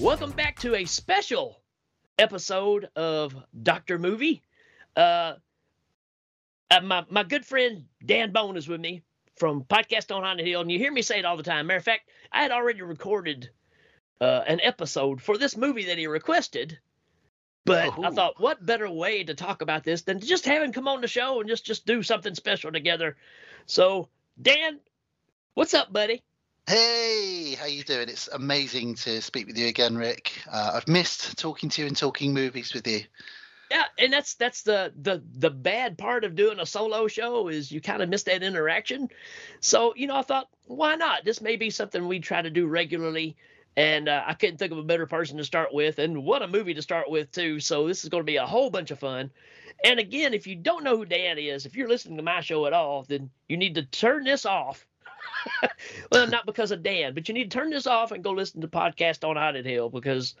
Welcome back to a special episode of Doctor Movie. Uh, uh, my my good friend Dan Bone is with me from Podcast on Haunted Hill, and you hear me say it all the time. Matter of fact, I had already recorded uh, an episode for this movie that he requested, but I Oh. thought, what better way to talk about this than to just have him come on the show and just just do something special together. So, Dan, what's up, buddy? Hey, how you doing? It's amazing to speak with you again, Rick. Uh, I've missed talking to you and talking movies with you. Yeah, and that's that's the the the bad part of doing a solo show is you kind of miss that interaction. So you know, I thought, why not? This may be something we try to do regularly, and uh, I couldn't think of a better person to start with, and what a movie to start with too. So this is going to be a whole bunch of fun. And again, if you don't know who Dan is, if you're listening to my show at all, then you need to turn this off. well, not because of Dan, but you need to turn this off and go listen to podcast on Haunted Hill because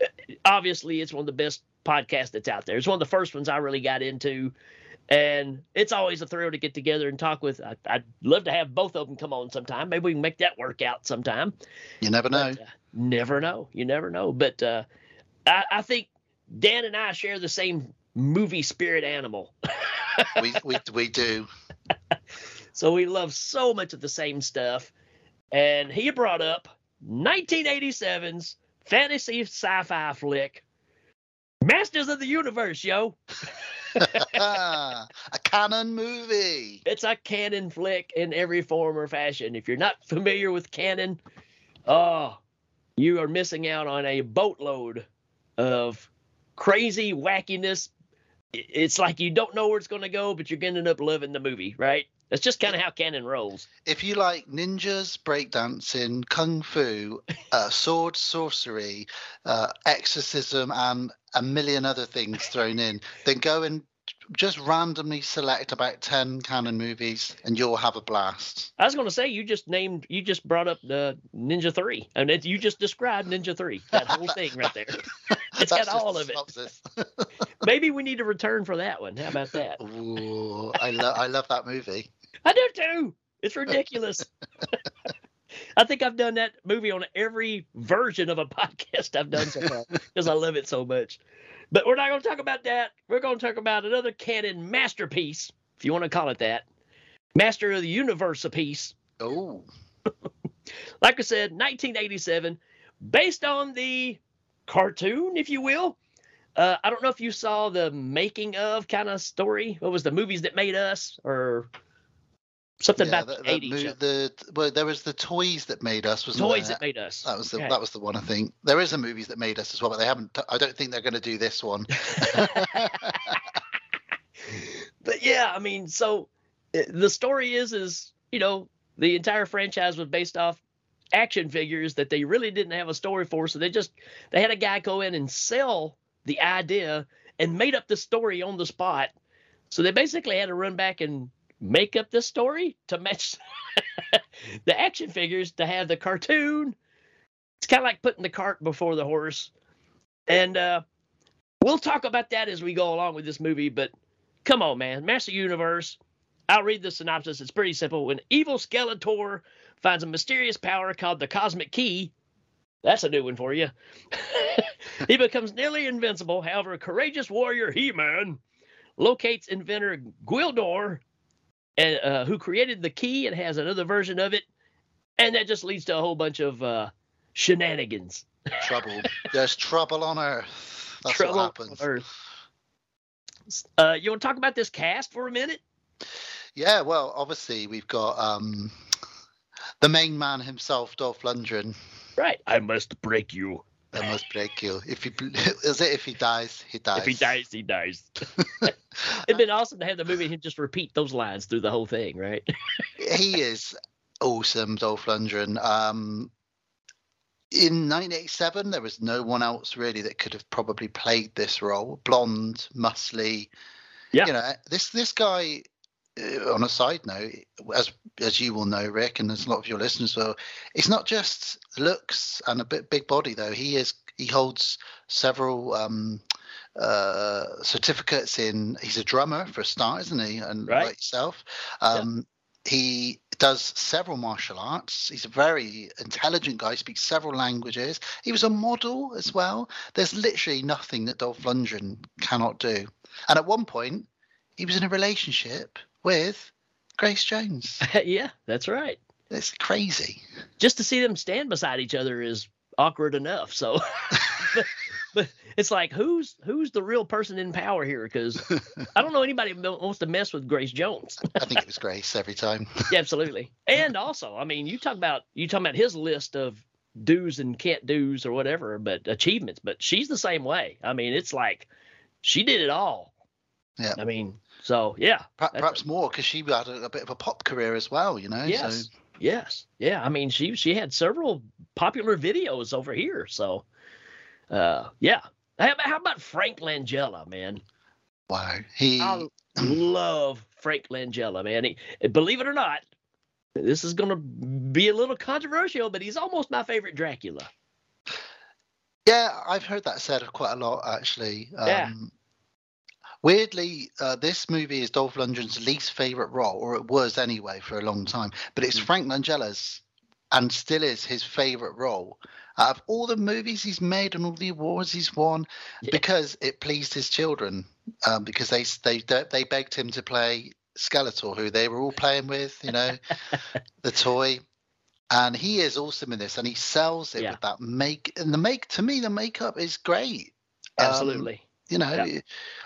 uh, obviously it's one of the best podcasts that's out there. It's one of the first ones I really got into, and it's always a thrill to get together and talk with. I, I'd love to have both of them come on sometime. Maybe we can make that work out sometime. You never know. But, uh, never know. You never know. But uh, I, I think Dan and I share the same movie spirit animal. we, we we do. So we love so much of the same stuff. And he brought up 1987's fantasy sci-fi flick, Masters of the Universe, yo. a Cannon movie. It's a Cannon flick in every form or fashion. If you're not familiar with Cannon, oh, you are missing out on a boatload of crazy wackiness. It's like you don't know where it's going to go, but you're going to end up loving the movie, right? That's just kind of how Cannon rolls. If you like ninjas, breakdancing, kung fu, uh, sword, sorcery, uh, exorcism, and a million other things thrown in, then go and just randomly select about 10 Cannon movies and you'll have a blast. I was going to say you just named, you just brought up the Ninja Three, and it, you just described Ninja Three. That whole thing right there. It's got all of it. Maybe we need a return for that one. How about that? Ooh, I love I love that movie. I do too. It's ridiculous. I think I've done that movie on every version of a podcast I've done so far because I love it so much. But we're not going to talk about that. We're going to talk about another Cannon masterpiece, if you want to call it that. Master of the Universe a piece. Oh, Like I said, 1987, based on the cartoon, if you will. Uh, I don't know if you saw the making of kind of story. What was the movies that made us or something yeah, about the, the, the, 80s? mo- the well, there was the toys that made us. Wasn't toys there? that made us. That was the Okay. that was the one I think. There is a movies that made us as well, but they haven't. I don't think they're going to do this one. but yeah, I mean, so uh, the story is, is you know, the entire franchise was based off action figures that they really didn't have a story for, so they just they had a guy go in and sell the idea and made up the story on the spot. So they basically had to run back and make up the story to match the action figures to have the cartoon. It's kind of like putting the cart before the horse. And uh, we'll talk about that as we go along with this movie, but come on, man. Master Universe. I'll read the synopsis. It's pretty simple. When evil Skeletor finds a mysterious power called the Cosmic Key, that's a new one for you. he becomes nearly invincible. However, a courageous warrior He Man locates inventor Gwildor, and, uh, who created the key and has another version of it. And that just leads to a whole bunch of uh, shenanigans. trouble. There's trouble on Earth. That's Trouble what on happens. Earth. Uh, you want to talk about this cast for a minute? Yeah, well, obviously we've got um, the main man himself, Dolph Lundgren. Right. I must break you. That must break you. If he is it if he dies, he dies. If he dies, he dies. It'd been awesome to have the movie him just repeat those lines through the whole thing, right? he is awesome, Dolph Lundgren. Um, in 1987, there was no one else really that could have probably played this role. Blonde, muscly. Yeah. You know, this this guy. Uh, on a side note, as as you will know, Rick, and as a lot of your listeners will, it's not just looks and a bit big body though. He is he holds several um, uh, certificates in. He's a drummer for a start, isn't he? And Right. like yourself, um, he does several martial arts. He's a very intelligent guy, speaks several languages. He was a model as well. There's literally nothing that Dolph Lundgren cannot do. And at one point, he was in a relationship with Grace Jones. yeah, that's right. It's crazy. Just to see them stand beside each other is awkward enough. So, but, but, it's like who's who's the real person in power here? Because I don't know anybody wants to mess with Grace Jones. I think it was Grace every time. yeah, absolutely. And also, I mean, you talk about you talk about his list of do's and can't do's or whatever, but achievements. But she's the same way. I mean, it's like she did it all. Yeah. I mean, so yeah. Perhaps more because she had a, a, bit of a pop career as well, you know. Yes. So. Yes. Yeah. I mean, she she had several popular videos over here. So, uh, yeah. How, how about Frank Langella, man? Wow. He. I love Frank Langella, man. He, believe it or not, this is going to be a little controversial, but he's almost my favorite Dracula. Yeah, I've heard that said quite a lot, actually. Um, yeah. Weirdly, uh, this movie is Dolph Lundgren's least favorite role, or it was anyway for a long time. But it's hmm. Frank Langella's, and still is his favorite role out of all the movies he's made and all the awards he's won, yeah. because it pleased his children. Um, because they they they begged him to play Skeletor, who they were all playing with, you know, the toy. And he is awesome in this, and he sells it yeah. with that make. And the make to me, the makeup is great. Absolutely. Um, you know, yeah.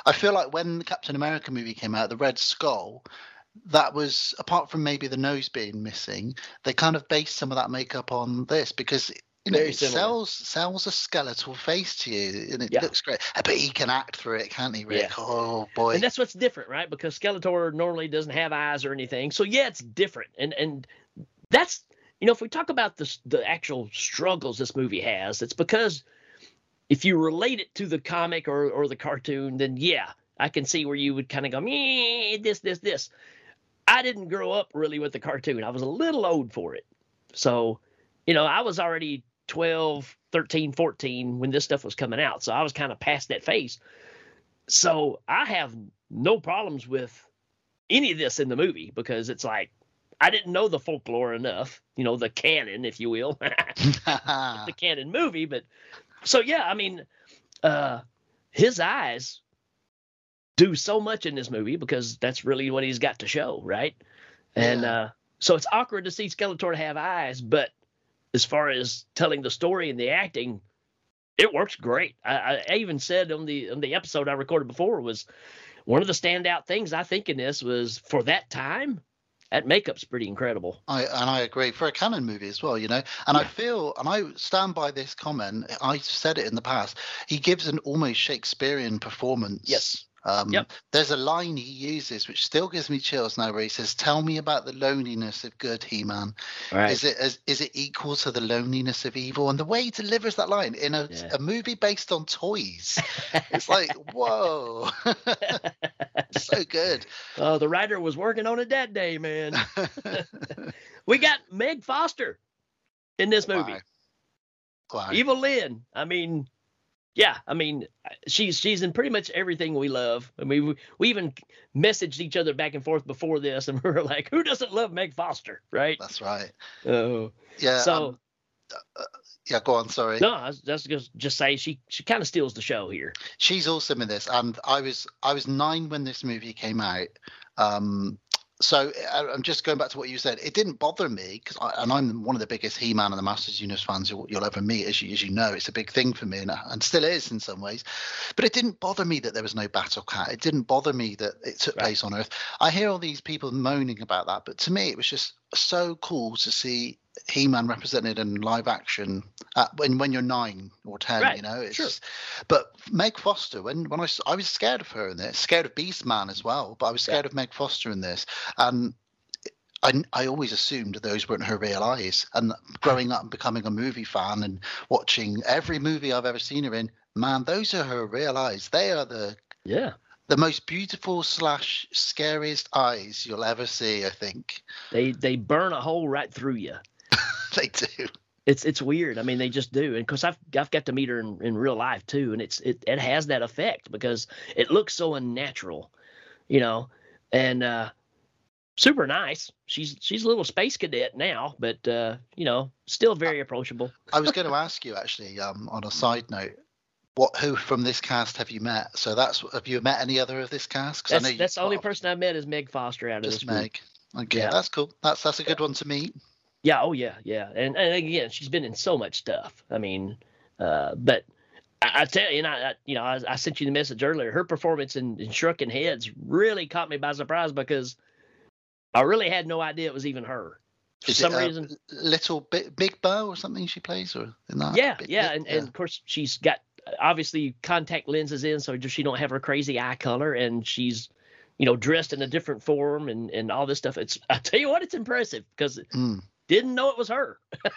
I feel like when the Captain America movie came out, the Red Skull, that was apart from maybe the nose being missing, they kind of based some of that makeup on this because you know, Very it similar. sells sells a skeletal face to you, and it yeah. looks great. Uh, but he can act through it, can't he, Rick? Yeah. Oh boy! And that's what's different, right? Because Skeletor normally doesn't have eyes or anything, so yeah, it's different. And and that's you know, if we talk about the the actual struggles this movie has, it's because if you relate it to the comic or, or the cartoon, then yeah, I can see where you would kind of go, Me, this, this, this. I didn't grow up really with the cartoon. I was a little old for it. So, you know, I was already 12, 13, 14 when this stuff was coming out. So I was kind of past that phase. So I have no problems with any of this in the movie because it's like I didn't know the folklore enough, you know, the canon, if you will, the Cannon movie, but so yeah, I mean, uh, his eyes do so much in this movie because that's really what he's got to show, right? And yeah. uh, so it's awkward to see Skeletor have eyes, but as far as telling the story and the acting, it works great. I, I even said on the on the episode I recorded before was one of the standout things I think in this was for that time that makeup's pretty incredible. I and I agree for a Cannon movie as well, you know. And yeah. I feel and I stand by this comment. I said it in the past. He gives an almost Shakespearean performance. Yes. Um, yep. There's a line he uses which still gives me chills now, where he says, "Tell me about the loneliness of good, He-Man. Right. Is it is, is it equal to the loneliness of evil?" And the way he delivers that line in a, yeah. a movie based on toys, it's like, whoa, so good. Oh, the writer was working on it that day, man. we got Meg Foster in this movie. Why? Why? Evil Lynn. I mean, yeah, I mean, she's she's in pretty much everything we love. I mean, we, we even messaged each other back and forth before this, and we were like, "Who doesn't love Meg Foster?" Right? That's right. Oh, yeah. So, um, uh, yeah, go on. Sorry. No, I was just just say she she kind of steals the show here. She's awesome in this, and I was I was nine when this movie came out. Um, so uh, I'm just going back to what you said. It didn't bother me because, and I'm one of the biggest He-Man and the Masters Universe fans you'll, you'll ever meet, as you, as you know. It's a big thing for me, and, and, still is in some ways. But it didn't bother me that there was no Battle Cat. It didn't bother me that it took right. place on Earth. I hear all these people moaning about that, but to me, it was just so cool to see he-Man represented in live action at, when when you're nine or ten, right. you know. It's sure. but Meg Foster when when I I was scared of her in this, scared of Beast Man as well, but I was scared yeah. of Meg Foster in this, and I, I always assumed those weren't her real eyes. And growing up and becoming a movie fan and watching every movie I've ever seen her in, man, those are her real eyes. They are the yeah the most beautiful slash scariest eyes you'll ever see. I think they they burn a hole right through you. they do. It's it's weird. I mean, they just do. And because I've I've got to meet her in, in real life too, and it's it it has that effect because it looks so unnatural, you know. And uh, super nice. She's she's a little space cadet now, but uh, you know, still very approachable. I was going to ask you actually, um, on a side note, what who from this cast have you met? So that's have you met any other of this cast? 'Cause I know that's, that's the only person I met is Meg Foster out of just this. Meg. Okay, Yeah. that's cool. That's that's a good one to meet. Yeah, oh yeah, yeah, and and again, she's been in so much stuff. I mean, uh, but I, I tell you, and I, I you know, I, I sent you the message earlier. Her performance in, in Shrunken Heads really caught me by surprise because I really had no idea it was even her. For Is it, some uh, reason, Little big Big Bow or something she plays or in that. yeah, Big- yeah, Big- and, and of course she's got obviously contact lenses in, so just she don't have her crazy eye color, and she's you know dressed in a different form and and all this stuff. It's I tell you what, it's impressive because Mm. didn't know it was her.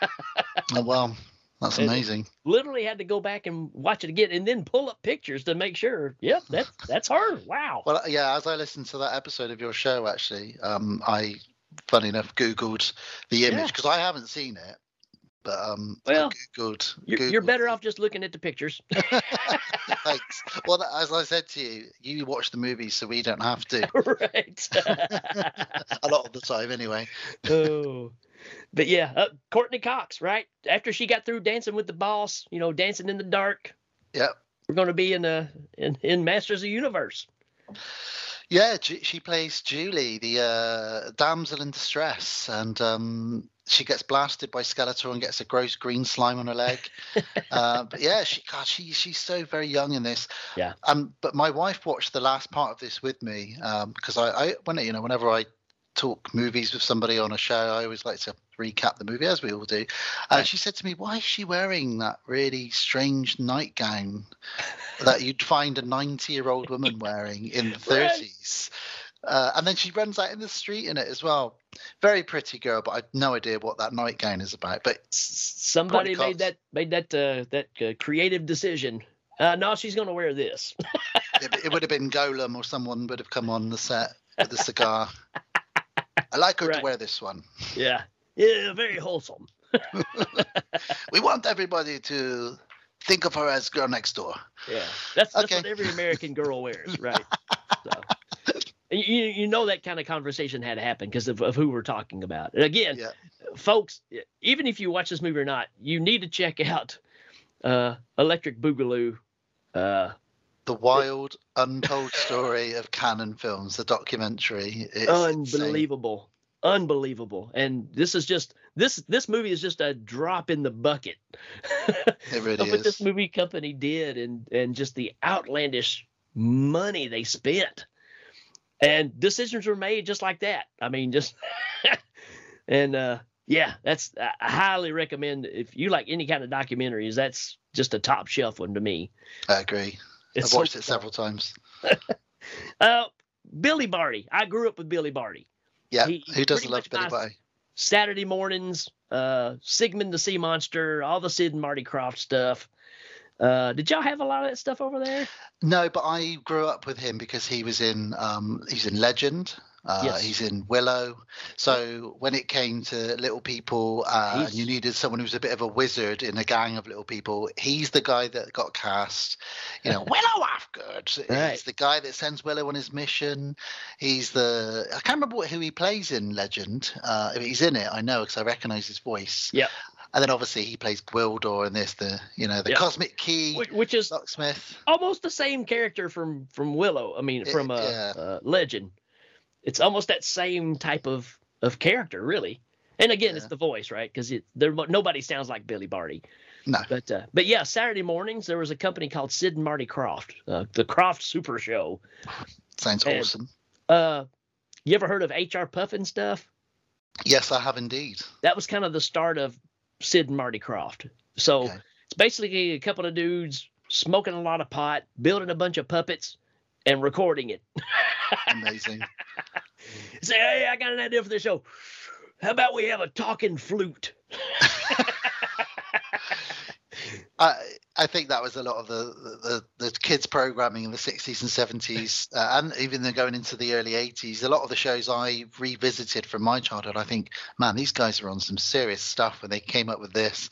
Oh, well, that's And- amazing. literally had to go back and watch it again and then pull up pictures to make sure yep that's that's her wow Well, yeah, as I listened to that episode of your show, actually, um, I, funny enough, Googled the image Yeah. because I haven't seen it. But um, Well, Googled. you're, you're better off just looking at the pictures Thanks. Well, as I said to you, you watch the movies, so we don't have to. right A lot of the time, anyway. oh but yeah uh, courteney cox right after she got through dancing with the boss you know dancing in the dark Yep. we're going to be in uh in, in masters of the universe Yeah, she plays Julie, the uh, damsel in distress, and um, she gets blasted by Skeletor and gets a gross green slime on her leg. uh, but yeah, she God, she she's so very young in this. Yeah. Um, but my wife watched the last part of this with me um, because I, I when you know whenever I talk movies with somebody on a show, I always like to recap the movie as we all do. And Right. she said to me, "Why is she wearing that really strange nightgown that you'd find a 90-year-old woman wearing in the. 30s?" Uh, and then she runs out in the street in it as well. Very pretty girl, but I've no idea what that nightgown is about. But somebody made that made that uh, that uh, creative decision uh, no she's going to wear this it, it would have been Golan or someone would have come on the set with a cigar. I like her Right. to wear this one. yeah yeah very wholesome We want everybody to think of her as girl next door. Yeah, that's that's Okay. what every American girl wears, right? So, you you know that kind of conversation had to happen because of, of who we're talking about. And again, Yeah. folks, even if you watch this movie or not, you need to check out uh, Electric Boogaloo. Uh, The wild, untold story of Cannon films, the documentary. It's insane. unbelievable, unbelievable. And this is just this this movie is just a drop in the bucket. It really of what this movie company did and and just the outlandish money they spent and decisions were made just like that i mean just and uh yeah that's i highly recommend if you like any kind of documentaries that's just a top shelf one to me I agree. it's I've so watched it several times. uh billy barty i grew up with billy barty Yeah. He- Who doesn't love Billy Barty? saturday mornings uh sigmund the sea monster all the sid and marty krofft stuff uh did y'all have a lot of that stuff over there No, but I grew up with him because he was in um, he's in Legend. Uh, Yes. He's in Willow. So when it came to little people, uh, and you needed someone who was a bit of a wizard in a gang of little people, he's the guy that got cast. You know, Willow Ufgood. Right. He's the guy that sends Willow on his mission. He's the I can't remember what, who he plays in Legend. Uh, he's in it, I know because I recognise his voice. Yep. And then obviously he plays Gwildor in this, the you know the Yep. Cosmic Key, which, which is Locksmith. almost the same character from from Willow. I mean, It- from uh, yeah. uh, Legend. It's almost that same type of of character, really. And again, it's the voice, right? Because there nobody sounds like Billy Barty. No. But uh, but yeah, Saturday mornings there was a company called Sid and Marty Krofft, uh, the Krofft Supershow. Sounds And- awesome. Uh, you ever heard of HR Pufnstuf? Yes, I have indeed. That was kind of the start of Sid and Marty Krofft. So Okay. it's basically a couple of dudes smoking a lot of pot, building a bunch of puppets, and recording it. Amazing. Say, hey, I got an idea for the show. How about we have a talking flute? I I think that was a lot of the the, the kids programming in the 60s and 70s, uh, and even then going into the early 80s. A lot of the shows I revisited from my childhood, I think, man, these guys are on some serious stuff when they came up with this.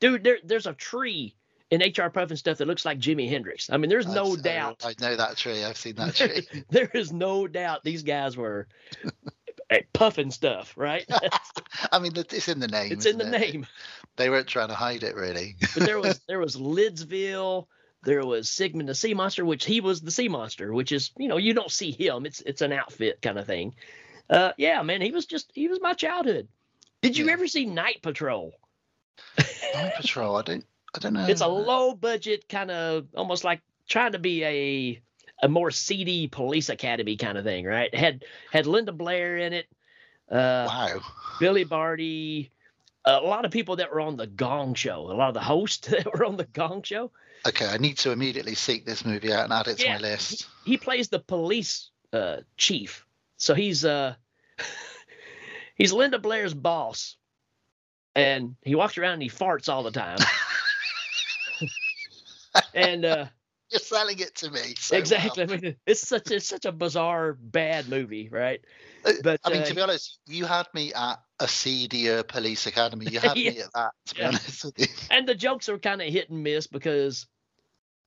Dude, there, there's a tree in HR Pufnstuf that looks like Jimi Hendrix. I mean, there's no I've- I- doubt. I know that tree. I've seen that tree. there is no doubt these guys were. Hey, puffing stuff, right? I mean, it's in the name. it's in the it? name. They weren't trying to hide it, really. But there was there was Lidsville. There was Sigmund the Sea Monster, which he was the Sea Monster, which is you know you don't see him. It's it's an outfit kind of thing. Uh, yeah, man, he was just he was my childhood. Did you Yeah. ever see Night Patrol? Night Patrol. I don't. I don't know. It's a low budget kind of almost like trying to be a a more seedy police academy kind of thing, right? Had had Linda Blair in it, uh, Wow. Billy Barty, a lot of people that were on the Gong Show, a lot of the hosts that were on the Gong Show. Okay, I need to immediately seek this movie out and add it to my list. He plays the police uh, chief, so he's uh he's Linda Blair's boss, and he walks around and he farts all the time. and uh, You're selling it to me. so well. exactly, I mean, it's such it's such a bizarre bad movie, right? Uh, But, I mean, uh, to be honest, you had me at a seedier police academy. You had me at that. To be Yeah. honest with you. and the jokes are kind of hit and miss because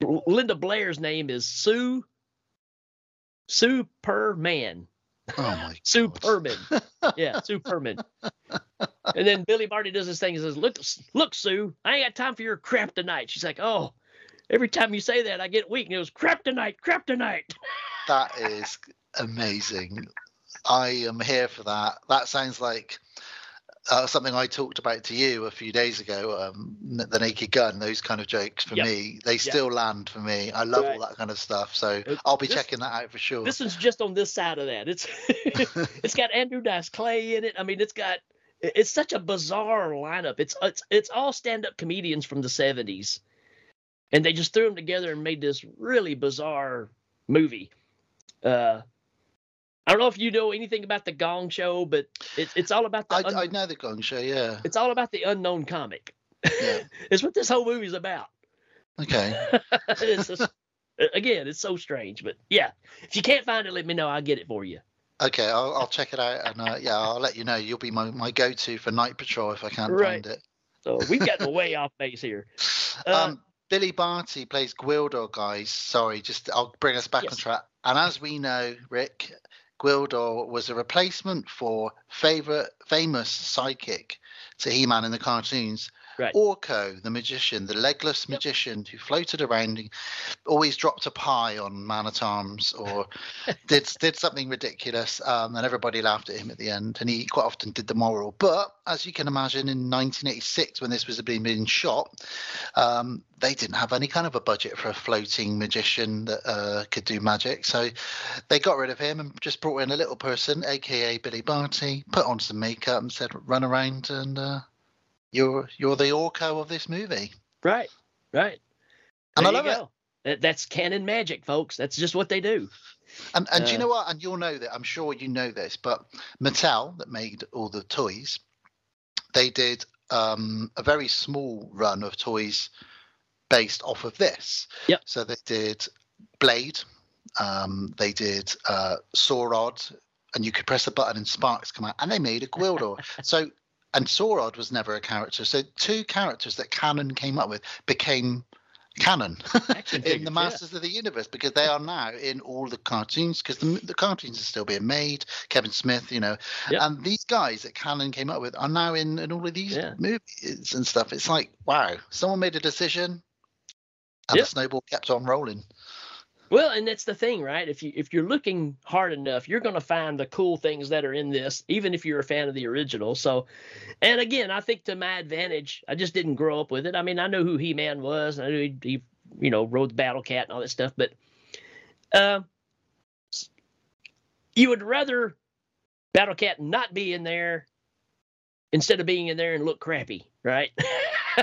Linda Blair's name is Sue Superman. Oh my. God. Superman. yeah, Superman. and then Billy Barty does this thing and says, Look, look, Sue, I ain't got time for your crap tonight. She's like, Oh, every time you say that, I get weak. And it was crap tonight. That is amazing. I am here for that. That sounds like uh, something I talked about to you a few days ago. Um, the Naked Gun, those kind of jokes for Yep. me, they still land for me. I love Right. all that kind of stuff. So Uh, I'll be this- checking that out for sure. This one's just on this side of that. It's it's got Andrew Dice Clay in it. I mean, it's got it's such a bizarre lineup. It's it's it's all stand-up comedians from the 70s. And they just threw them together and made this really bizarre movie. Uh I don't know if you know anything about the Gong Show, but it, it's all about the I, un- I know the Gong Show. Yeah. it's all about the unknown comic. Yeah. it's what this whole movie's about. Okay. it's just, again, it's so strange, but yeah. If you can't find it, let me know. I'll get it for you. Okay. I'll, I'll check it out and uh, yeah, I'll let you know. You'll be my, my go-to for Night Patrol if I can't Right. find it. So we've gotten way off base here. Uh, um, Billy Barty plays Gwildor, guys. Sorry, just I'll bring us back on track. And as we know, Rick, Gwildor was a replacement for favorite famous psychic to He-Man in the cartoons. Right. Orko, the magician, the legless magician who floated around, and always dropped a pie on Man at Arms or did did something ridiculous, um, and everybody laughed at him at the end. And he quite often did the moral. But as you can imagine, in 1986, when this was being being shot, um, they didn't have any kind of a budget for a floating magician that uh, could do magic. So they got rid of him and just brought in a little person, aka Billy Barty, put on some makeup and said, "Run around and uh, you're you're the Orko of this movie." Right, right. And I love it. go. That, that's Cannon magic, folks. That's just what they do. And and do you Uh, know what? And you'll know that. I'm sure you know this, but Mattel that made all the toys, they did um, a very small run of toys based off of this. Yep. So they did Blade, um, they did uh, Saurod, and you could press a button and sparks come out, and they made a Gwildor. so and Saurod was never a character. So two characters that Cannon came up with became canon in the yeah. Masters of the Universe because they are now in all the cartoons because the, the cartoons are still being made. Kevin Smith, you know, Yep. and these guys that Cannon came up with are now in, in all of these Yeah. movies and stuff. It's like wow, someone made a decision, and Yep. the snowball kept on rolling. Well, and that's the thing, right? If you if you're looking hard enough, you're going to find the cool things that are in this, even if you're a fan of the original. So, and again, I think to my advantage, I just didn't grow up with it. I mean, I know who He Man was, I knew he, he, you know, rode the Battle Cat and all that stuff, but uh, you would rather Battle Cat not be in there instead of being in there and look crappy, right?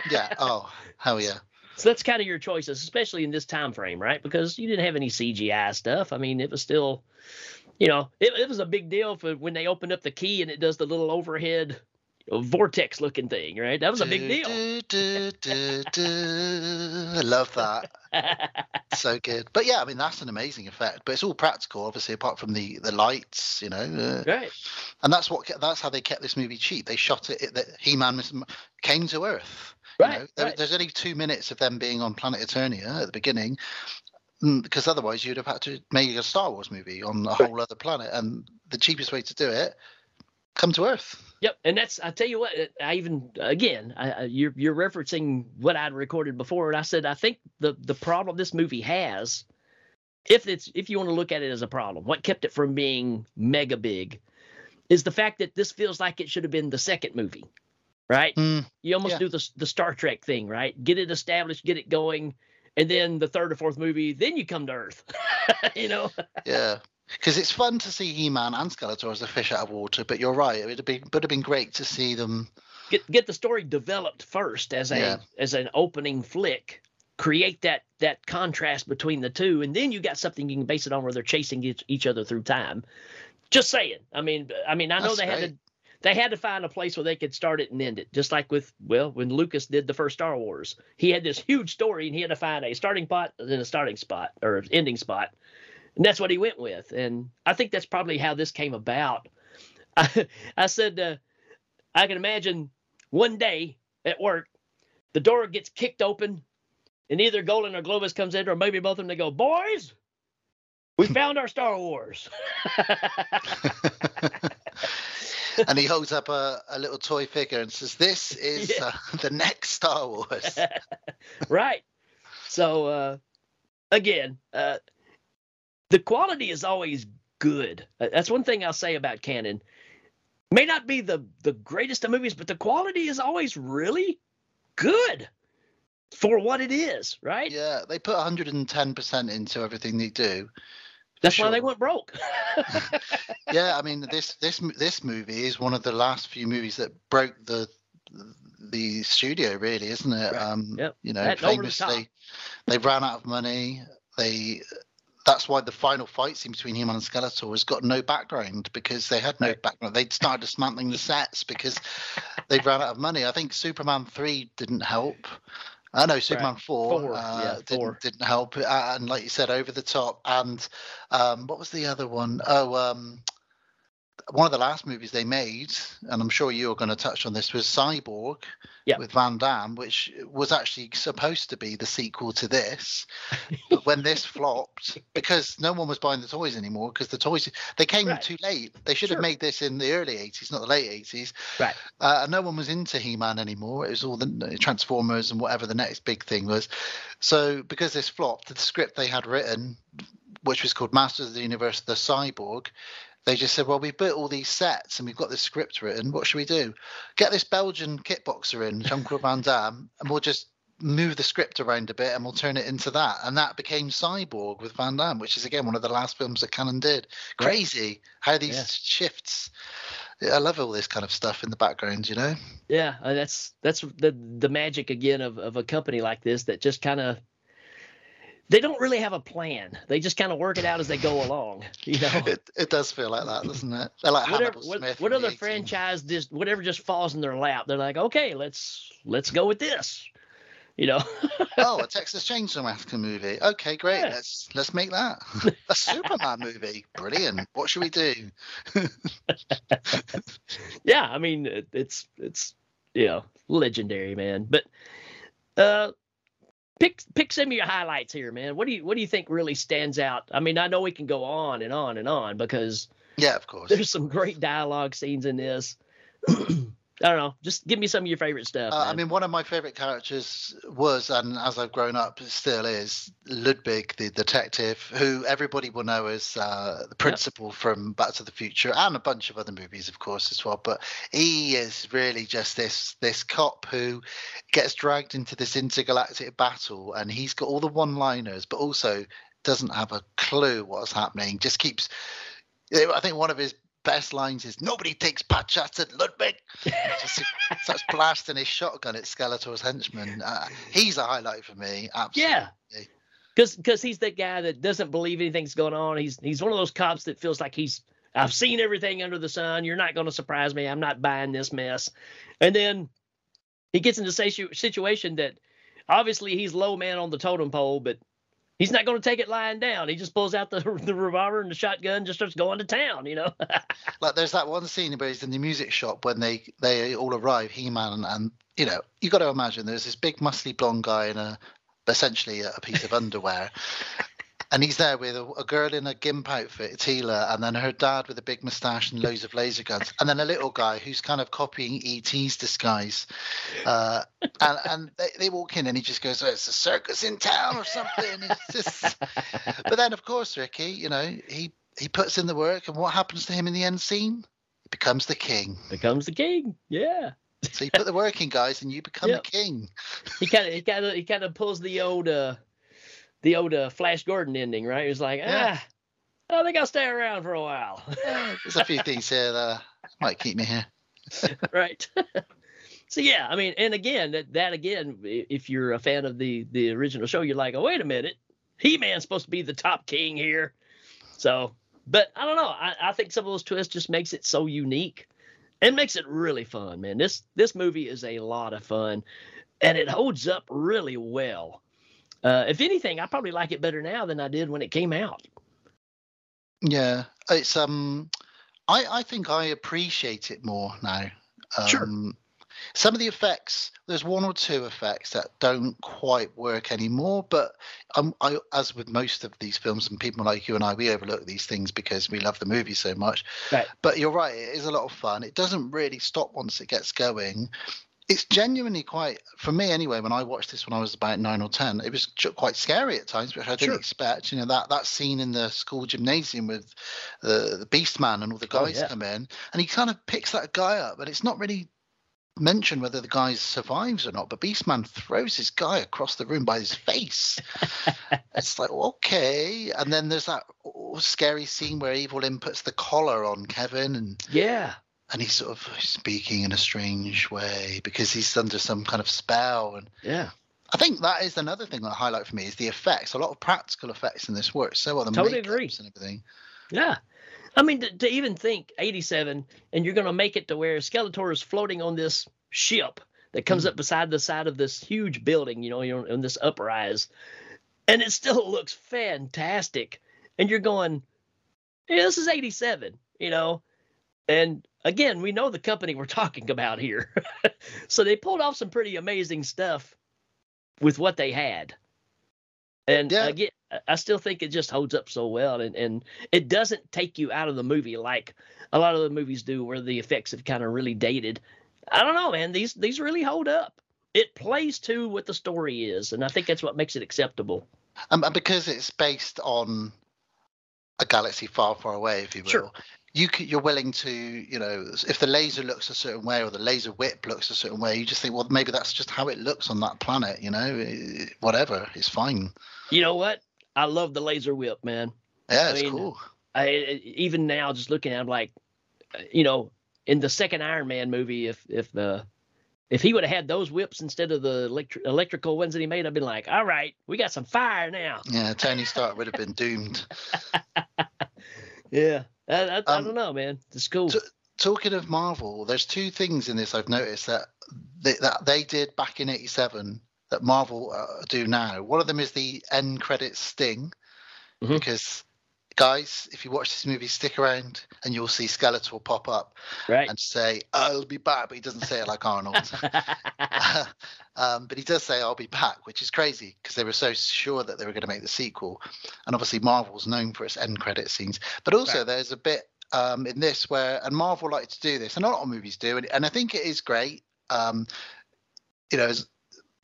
Yeah. Oh, hell yeah. So that's kind of your choices, especially in this time frame, right? Because you didn't have any CGI stuff. I mean, it was still, you know, it, it was a big deal for when they opened up the key and it does the little overhead vortex looking thing, right? That was a big deal. Do, do, do. I love that. so good. But yeah, I mean that's an amazing effect. But it's all practical, obviously, apart from the the lights, you know. Uh, right. and that's what that's how they kept this movie cheap. They shot it. it that He-Man came to Earth. You know. There- right. There's only two minutes of them being on Planet Eternia at the beginning. mm, Because otherwise, you'd have had to make a Star Wars movie on a whole other planet, and the cheapest way to do it, come to Earth. Yep, and that's I tell you what I even again I, you're you're referencing what I'd recorded before, and I said I think the the problem this movie has, if it's if you want to look at it as a problem, what kept it from being mega big, is the fact that this feels like it should have been the second movie, right? Mm, You almost yeah. do the the Star Trek thing, right? Get it established, get it going, and then the third or fourth movie, then you come to Earth, you know. yeah. Because it's fun to see He-Man and Skeletor as a fish out of water, but you're right. It would have been would have been great to see them. get get the story developed first as a Yeah. as an opening flick create that that contrast between the two and then you got something you can base it on where they're chasing each, each other through time just saying i mean i mean i know That's they had great. to they had to find a place where they could start it and end it just like with well when lucas did the first star wars he had this huge story and he had to find a starting spot and a starting spot or ending spot and that's what he went with and i think that's probably how this came about i, I said uh, i can imagine one day at work, the door gets kicked open, and either Golan or Globus comes in, or maybe both of them. They go, "Boys, we found our Star Wars." and he holds up a, a little toy figure and says, "This is Yeah. uh, the next Star Wars." right. So uh, again, uh, the quality is always good. Uh, That's one thing I'll say about Cannon. May not be the the greatest of movies, but the quality is always really good for what it is. Right. yeah, they put 110% into everything they do. That's why they went broke. yeah, I mean this this this movie is one of the last few movies that broke the the studio, really, isn't it? Right. Um, Yep. You know, over the famously, they ran out of money. They that's why the final fight scene between him and Skeletor has got no background because they had no Right. background. They'd started dismantling the sets because they ran out of money. I think Superman three didn't help. I know Superman four, Four, uh, yeah, didn't, four. didn't help, uh, and like you said, over the top. And um, what was the other one? Oh, um, one of the last movies they made, and I'm sure you are going to touch on this, was Cyborg Yeah. with Van Damme, which was actually supposed to be the sequel to this. but when this flopped, because no one was buying the toys anymore, because the toys they came Right. too late. They should Sure. have made this in the early 80s, not the late 80s. Right. Uh, and no one was into He-Man anymore. It was all the Transformers and whatever the next big thing was. So because this flopped, the script they had written, which was called Masters of the Universe: The Cyborg, they just said, "Well, we've built all these sets and we've got this script written. What should we do? Get this Belgian kickboxer in, Jean-Claude Van Damme, and we'll just." Move the script around a bit and we'll turn it into that. And that became Cyborg with Van Damme, which is again one of the last films that Cannon did. Crazy how these Yeah. shifts. I love all this kind of stuff in the background, you know? Yeah, uh, that's that's the the magic again of of a company like this that just kind of they don't really have a plan. They just kind of work it out as they go along. You know, It, it does feel like that, doesn't it? They're like whatever what, Smith. what other franchise just whatever just falls in their lap, they're like, okay, let's let's go with this. You know, oh, a Texas Chainsaw Massacre movie. Okay, great. Yeah. Let's let's make that a Superman movie. Brilliant. What should we do? yeah. I mean, it, it's it's you know legendary, man. But uh, pick pick some of your highlights here, man. What do you what do you think really stands out? I mean, I know we can go on and on and on because Yeah, of course. there's some great dialogue scenes in this. I don't know. Just give me some of your favorite stuff. Uh, I mean, one of my favorite characters was, and as I've grown up, still is Lubic, the detective, who everybody will know as uh, the principal from Back to the Future and a bunch of other movies, of course, as well. But he is really just this this cop who gets dragged into this intergalactic battle, and he's got all the one-liners, but also doesn't have a clue what's happening. Just keeps. I think one of his best lines is "Nobody takes pot shots at Lubic." Just starts blasting his shotgun at Skeletor's henchman. Uh, he's a highlight for me. Absolutely. yeah. Because because he's the guy that doesn't believe anything's going on. He's he's one of those cops that feels like he's I've seen everything under the sun. You're not going to surprise me. I'm not buying this mess. And then he gets into a situ- situation that obviously he's low man on the totem pole, but he's not going to take it lying down. He just pulls out the the revolver and the shotgun, and just starts going to town. You know. Like there's that one scene where he's in the music shop when they they all arrive, He-Man, and, and you know you got to imagine there's this big muscly blonde guy in a essentially a piece of underwear. And he's there with a, a girl in a gimp outfit, Teela, and then her dad with a big moustache and loads of laser guns, and then a little guy who's kind of copying ET's disguise. Uh, and and they, they walk in, and he just goes, oh, "It's a circus in town or something." Just... But then, of course, Ricky, you know, he he puts in the work, and what happens to him in the end scene? He becomes the king. Becomes the king. Yeah. So you put the work in, guys, and you become Yep. the king. He kind of he kind of he kind of pulls the old uh the old uh, Flash Gordon ending, right? He's like, Yeah. ah, I think I'll stay around for a while, Yeah, there's a few things here that might keep me here. right? so yeah, I mean, and again, that that again, if you're a fan of the the original show, you're like, oh wait a minute, He Man's supposed to be the top king here, so. But I don't know. I, I think some of those twists just makes it so unique, and makes it really fun, man. This this movie is a lot of fun, and it holds up really well. Uh, if anything, I probably like it better now than I did when it came out. Yeah, it's um, I I think I appreciate it more now. Um, Sure. Some of the effects, there's one or two effects that don't quite work anymore. But um, I, as with most of these films, and people like you and I, we overlook these things because we love the movie so much. Right. But you're right; it is a lot of fun. It doesn't really stop once it gets going. It's genuinely quite, for me anyway. When I watched this when I was about nine or ten, it was quite scary at times, which I didn't Sure. expect. You know that that scene in the school gymnasium with the the Beast Man and all the Oh, guys yeah. come in, and he kind of picks that guy up, but it's not really mentioned whether the guy survives or not. But Beastman throws his guy across the room by his face. it's like okay, and then there's that oh, scary scene where Evil Lynn puts the collar on Kevin and Yeah. And he's sort of speaking in a strange way because he's under some kind of spell and Yeah. I think that is another thing that I highlight for me is the effects. A lot of practical effects in this work. So well, the Totally agree. and everything. Yeah. I mean, to, to even think 87 and you're going to make it to where Skeletor is floating on this ship that comes Mhm. up beside the side of this huge building, you know, you're in this uprise, and it still looks fantastic. And you're going, yeah, this is 87, you know? And again, we know the company we're talking about here. so they pulled off some pretty amazing stuff with what they had. And Yeah. again, I- still think it just holds up so well, and, and it doesn't take you out of the movie like a lot of the movies do, where the effects have kind of really dated. I don't know, man. These these really hold up. It plays to what the story is, and I think that's what makes it acceptable. Um, and because it's based on a galaxy far, far away, if you will, Sure. you you're willing to, you know, if the laser looks a certain way or the laser whip looks a certain way, you just think, well, maybe that's just how it looks on that planet, you know, Eh, whatever, it's fine. You know what? I love the laser whip, man. Yeah, I it's mean, cool. I even now just looking at him like, uh, you know, in the second Iron Man movie, if if the if he would have had those whips instead of the electri- electrical ones that he made, I'd been like, all right, we got some fire now. Yeah, Tony Stark would have been doomed. Yeah, I, I, I Um, don't know, man. It's cool. so- Talking of Marvel, there's two things in this I've noticed that they, that they did back in '87 that Marvel uh, do now. One of them is the end credits sting, Mhm. because guys, if you watch this movie, stick around and you'll see Skeletor pop up right. and say, "I'll be back," but he doesn't say it like Arnold. um, but he does say, "I'll be back," which is crazy because they were so sure that they were going to make the sequel, and obviously Marvel's known for its end credit scenes. But also, Right. there's a bit um, in this where, and Marvel like to do this, and a lot of movies do, and, and I think it is great. Um, you know, as,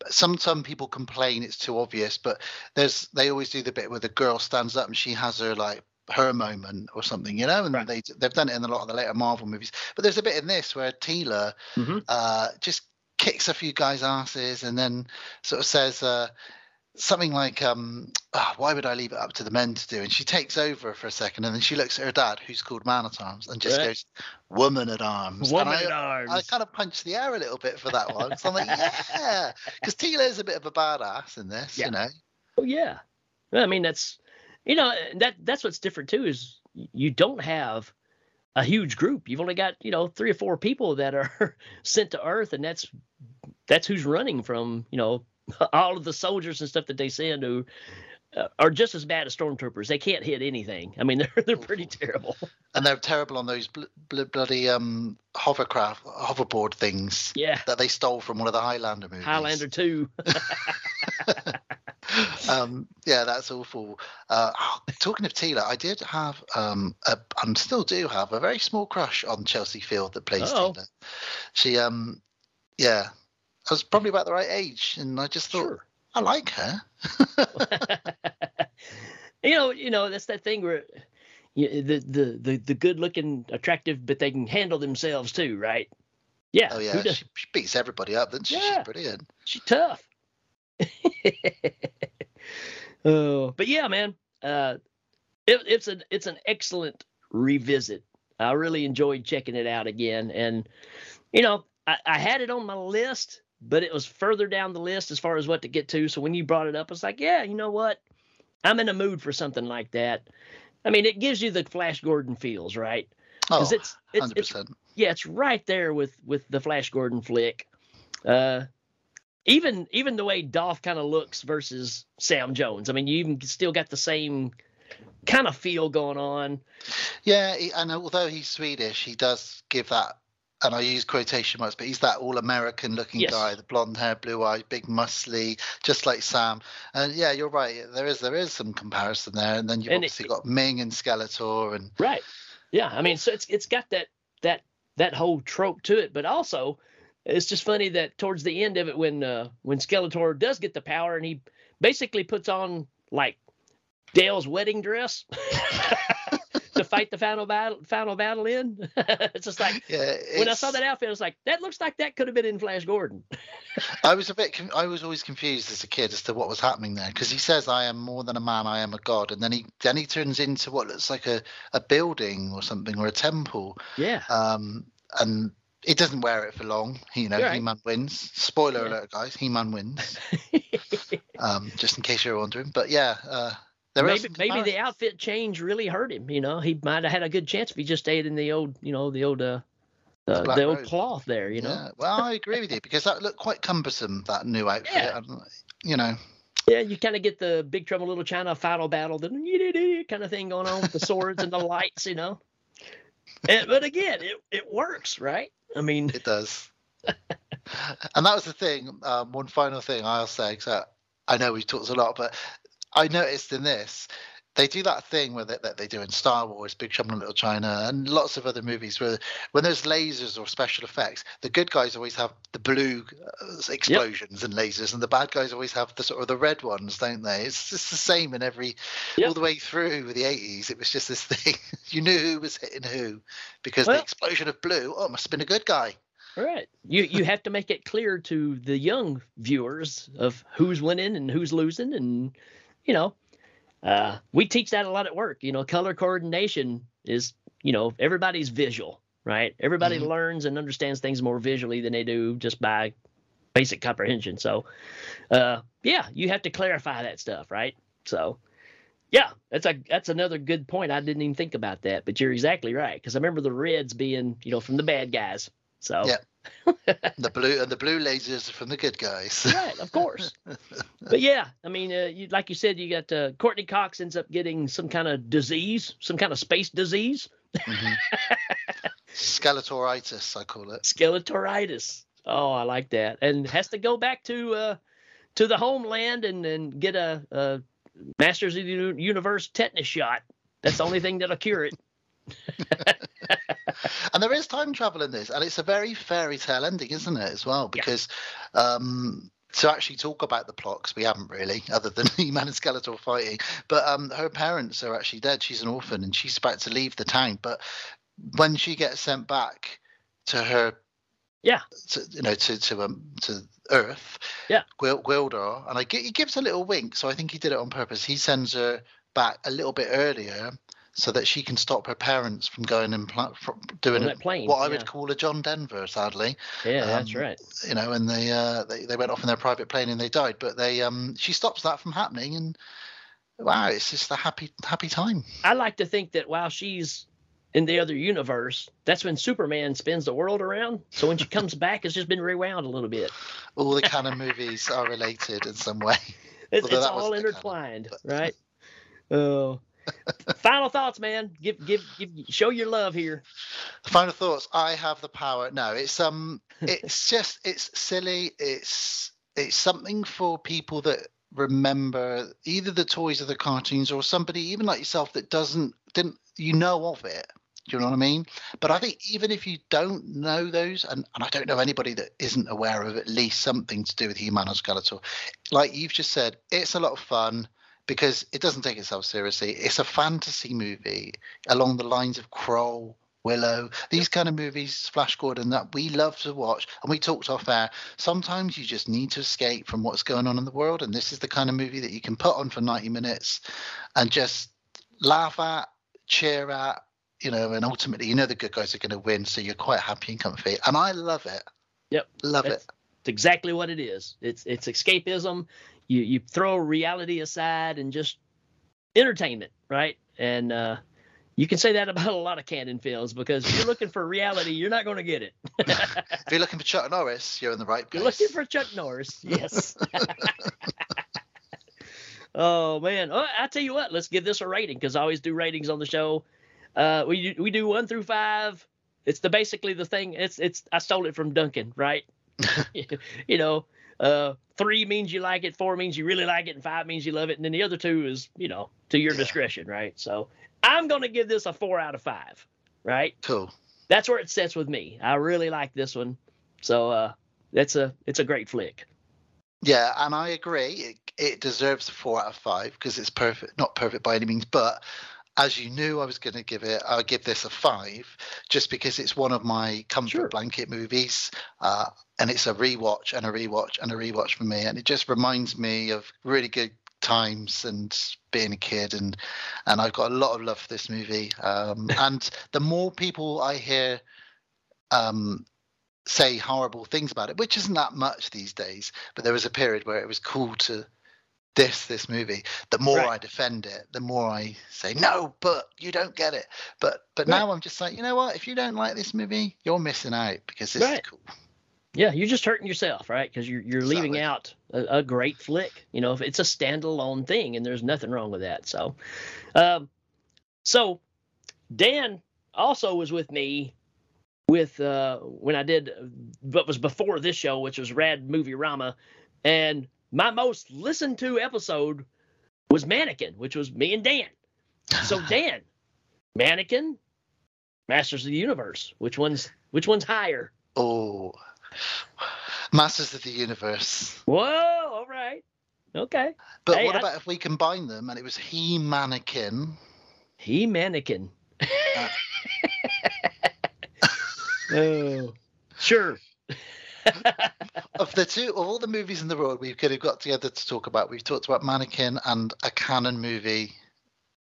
some some people complain it's too obvious, but there's they always do the bit where the girl stands up and she has her like her moment or something, you know, and Right. they they've done it in a lot of the later Marvel movies. But there's a bit in this where Teela Mhm. uh, just kicks a few guys' asses and then sort of says uh, something like, um, "Ah, "Why would I leave it up to the men to do?" And she takes over for a second, and then she looks at her dad, who's called Man at Arms, and just Right. goes, "Woman at Arms." Woman and at I, arms. I kind of punched the air a little bit for that one. So I'm like, yeah, because Teela is a bit of a badass in this, Yeah. you know. Oh yeah. I mean that's you know that that's what's different too is you don't have a huge group. You've only got you know three or four people that are sent to Earth, and that's that's who's running from you know all of the soldiers and stuff that they send who uh, are just as bad as stormtroopers. They can't hit anything. I mean they're they're pretty terrible. And they're terrible on those bl- bl- bloody um, hovercraft, hoverboard things Yeah. that they stole from one of the Highlander movies. Highlander two. um, yeah, that's awful. Uh, oh, talking of Teela, I did have, um, a, and still do have, a very small crush on Chelsea Field that plays Uh-oh. Teela. She, um, yeah, I was probably about the right age, and I just thought Sure. I like her. you know, you know, that's that thing where you, the the the the good looking, attractive, but they can handle themselves too, right? Yeah. Oh yeah, she, she beats everybody up. Doesn't she? Yeah. She's brilliant. she's tough. oh, but yeah, man, uh, it, it's an it's an excellent revisit. I really enjoyed checking it out again, and you know, I, I had it on my list, but it was further down the list as far as what to get to. So when you brought it up, it's like, yeah, you know what, I'm in a mood for something like that. I mean, it gives you the Flash Gordon feels, right? Oh, it's it's, hundred it's percent. yeah, it's right there with with the Flash Gordon flick. Uh, even even the way Dolph kind of looks versus Sam Jones. I mean, you even still got the same kind of feel going on. Yeah, and although he's Swedish, he does give that. And I use quotation marks, but he's that all-American looking Yes. guy, the blonde hair, blue eyes, big muscly, just like Sam. And yeah, you're right. There is there is some comparison there, and then you've And it- obviously got Ming and Skeletor, and Right. Yeah. I mean, so it's it's got that that that whole trope to it, but also it's just funny that towards the end of it, when uh, when Skeletor does get the power and he basically puts on like Dale's wedding dress fight the final battle final battle in. it's just like yeah. when I saw that outfit, I was like, that looks like that could have been in Flash Gordon. I was a bit. I was always confused as a kid as to what was happening there because he says, "I am more than a man. I am a god," and then he then he turns into what looks like a a building or something or a temple. Yeah. Um, and it doesn't wear it for long. You know, right. He-Man wins. Spoiler Yeah. alert, guys. He-Man wins. um, just in case you're wondering. But yeah, uh, are maybe maybe the outfit change really hurt him. You know, he might have had a good chance if he just stayed in the old, you know, the old uh, The uh, the old cloth there. You know. Yeah. Well, I agree with you because that looked quite cumbersome. That new outfit. Yeah. You know. Yeah, you kind of get the Big Trouble Little China final battle, the kind of thing going on with the swords and the lights, you know. And, but again, it, it works, right? I mean, It does. and that was the thing. Um, one final thing I'll say, 'cause I, I know we've talked a lot, but I noticed in this, they do that thing with it that they do in Star Wars, Big Trouble in Little China, and lots of other movies where when there's lasers or special effects, the good guys always have the blue uh, explosions and lasers, and the bad guys always have the sort of the red ones, don't they? It's just the same in every Yep. all the way through the 80s. It was just this thing. you knew who was hitting who because Well- the explosion of blue. Oh, it must have been a good guy. right. You you have to make it clear to the young viewers of who's winning and who's losing, and you know, uh, we teach that a lot at work. You know, color coordination is you know everybody's visual, right? Everybody Mhm. learns and understands things more visually than they do just by basic comprehension. So, uh, yeah, you have to clarify that stuff, right? So, yeah, that's a that's another good point. I didn't even think about that, but you're exactly right because I remember the Reds being, you know, from the bad guys. So, Yeah. the blue and the blue lasers are from the good guys. right, of course. but yeah, I mean, uh, you, like you said, you got uh, Courteney Cox ends up getting some kind of disease, some kind of space disease, Mhm. Skeletoritis, I call it. skeletoritis. Oh, I like that, and has to go back to uh, to the homeland and and get a, a Masters of the Universe tetanus shot. That's the only thing that'll cure it. And there is time travel in this, and it's a very fairy tale ending, isn't it, as well? Because um, to actually talk about the plot, 'cause we haven't really, other than He-Man and Skeletor fighting, but um, her parents are actually dead. She's an orphan, and she's about to leave the town. But when she gets sent back to her, Yeah. to, you know, to to um to Earth, Yeah. Gwil- Gwildor, and I, he gives a little wink, so I think he did it on purpose. He sends her back a little bit earlier. So that she can stop her parents from going and pla- from doing a- plane, what I yeah. would call a John Denver, sadly. Yeah, that's Um, right. You know, and they, uh, they they went off in their private plane and they died. But they um she stops that from happening, and wow, it's just a happy happy time. I like to think that while she's in the other universe, that's when Superman spins the world around. So when she comes back, it's just been rewound a little bit. All the Cannon movies are related in some way. It's, it's all wasn't the Cannon, intertwined, right? Oh. Final thoughts, man. Give, give, give. Show your love here. Final thoughts. I have the power. No, it's um, it's just it's silly. It's it's something for people that remember either the toys or the cartoons or somebody even like yourself that doesn't didn't you know of it do you know what I mean? But I think even if you don't know those, and, and I don't know anybody that isn't aware of at least something to do with He-Man or Skeletor, like you've just said, it's a lot of fun because it doesn't take itself seriously. It's a fantasy movie along the lines of Krull, Willow, these kind of movies, Flash Gordon, that we love to watch. And we talked off air. Sometimes you just need to escape from what's going on in the world. And this is the kind of movie that you can put on for 90 minutes and just laugh at, cheer at, you know, and ultimately, you know, the good guys are going to win. So you're quite happy and comfy. And I love it. Yep. Love That's- it. It's exactly what it is. It's it's escapism. You you throw reality aside and just entertainment, right? And uh, you can say that about a lot of Cannon films because if you're looking for reality, you're not going to get it. If you're looking for Chuck Norris, you're in the right place. You're looking for Chuck Norris, yes. oh man, oh, I tell you what, let's give this a rating because I always do ratings on the show. Uh, we do, we do one through five. It's the basically the thing. It's it's I stole it from Duncan, right? you know, uh, three means you like it, four means you really like it, and five means you love it, and then the other two is you know to your Yeah. discretion, right? So I'm gonna give this a four out of five, right? cool. That's where it sets with me. I really like this one, so uh, that's a it's a great flick. Yeah, and I agree. It, it deserves a four out of five because it's perfect. Not perfect by any means, but as you knew I was going to give it, I'll give this a five just because it's one of my comfort Sure. blanket movies. Uh, and it's a rewatch and a rewatch and a rewatch for me. And it just reminds me of really good times and being a kid. And, and I've got a lot of love for this movie. Um, and the more people I hear um, say horrible things about it, which isn't that much these days, but there was a period where it was cool to diss this movie. The more Right. I defend it, the more I say no, but you don't get it. But but Right. now I'm just like, you know what? If you don't like this movie, you're missing out because this Right. is cool. Yeah, you're just hurting yourself, right? Because you're you're leaving out a, a great flick. You know, if it's a standalone thing, and there's nothing wrong with that. So, um, so Dan also was with me with uh when I did what was before this show, which was Rad Movie Rama, and my most listened to episode was Mannequin, which was me and Dan. So Dan, Mannequin, Masters of the Universe, which one's which one's higher? oh, Masters of the Universe. Whoa, all right. Okay. But Hey, what I- about if we combine them and it was He Mannequin? He mannequin. Uh, oh, sure. Of the two, of all the movies in the world we could have got together to talk about, we've talked about Mannequin and a Cannon movie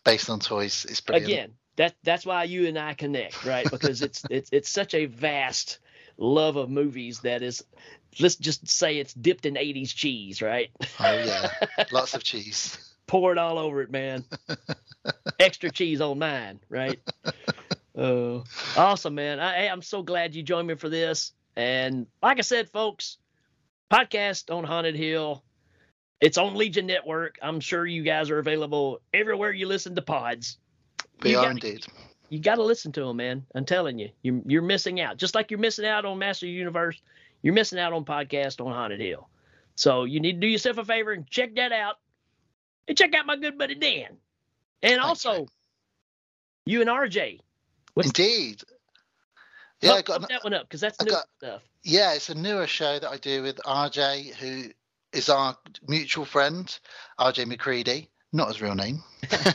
based on toys. It's brilliant. Again, that that's why you and I connect, right? Because it's it's it's such a vast love of movies that is let's just say it's dipped in 80s cheese, right? Oh yeah, lots of cheese. Pour it all over it, man. Extra cheese on mine, right? Oh, awesome, man. I, I'm so glad you joined me for this. And like I said, folks, podcast on Haunted Hill. It's on Legion Network. I'm sure you guys are available everywhere you listen to pods. We You are gotta- indeed. You got to listen to them, man. I'm telling you, you're, you're missing out. Just like you're missing out on Master Universe, you're missing out on podcast on Haunted Hill. So you need to do yourself a favor and check that out. And check out my good buddy Dan. And also, you and RJ. What's- Indeed. Yeah, I Pump- got that one up because that's I new got- stuff. Yeah, it's a newer show that I do with RJ, who is our mutual friend, RJ McCready, not his real name.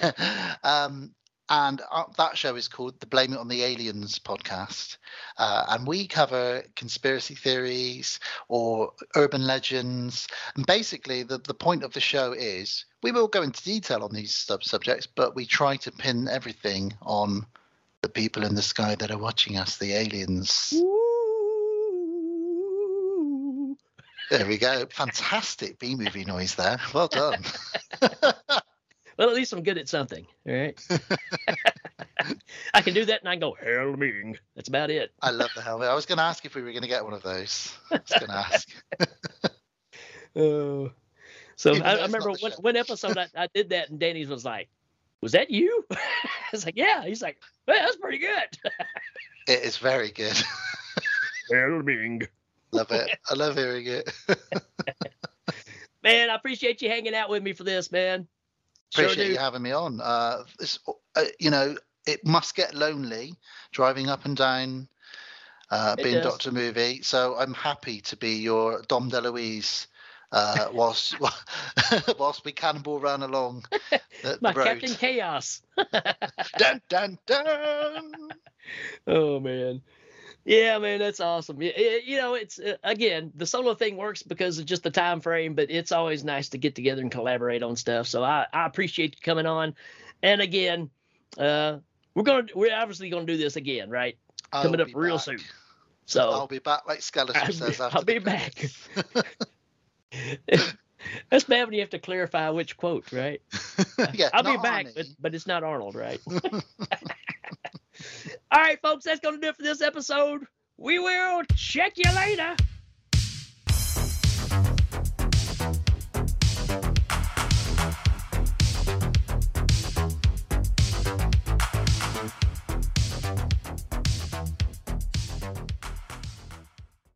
um, and uh, that show is called the Blame It on the Aliens podcast. Uh, and we cover conspiracy theories or urban legends. And basically, the, the point of the show is we will go into detail on these sub subjects, but we try to pin everything on the people in the sky that are watching us, the aliens. There we go. Fantastic B movie noise there. Well done. Well, at least I'm good at something. All right. I can do that and I can go, Helming. That's about it. I love the helmet. I was going to ask if we were going to get one of those. I was going to ask. Oh. So I, I remember one, one episode I, I did that and Danny's was like, Was that you? I was like, Yeah. He's like, Well, that's pretty good. It is very good. Helming. Love it. I love hearing it. Man, I appreciate you hanging out with me for this, man. Appreciate sure you having me on. Uh, uh, you know, it must get lonely driving up and down, uh, being Doctor Movie. So I'm happy to be your Dom DeLuise uh, whilst whilst we cannonball run along the, My road. Captain Chaos. dun dun dun. Oh man. Yeah, man, that's awesome. You know, it's uh, again the solo thing works because of just the time frame, but it's always nice to get together and collaborate on stuff. So I, I appreciate you coming on. And again, uh, we're gonna we're obviously gonna do this again, right? I'll coming up real back. soon. So I'll be back, like Skeletor says. After I'll be back. That's bad when you have to clarify which quote, right? yeah, I'll be back, but, but it's not Arnold, right? All right, folks, that's going to do it for this episode. We will check you later.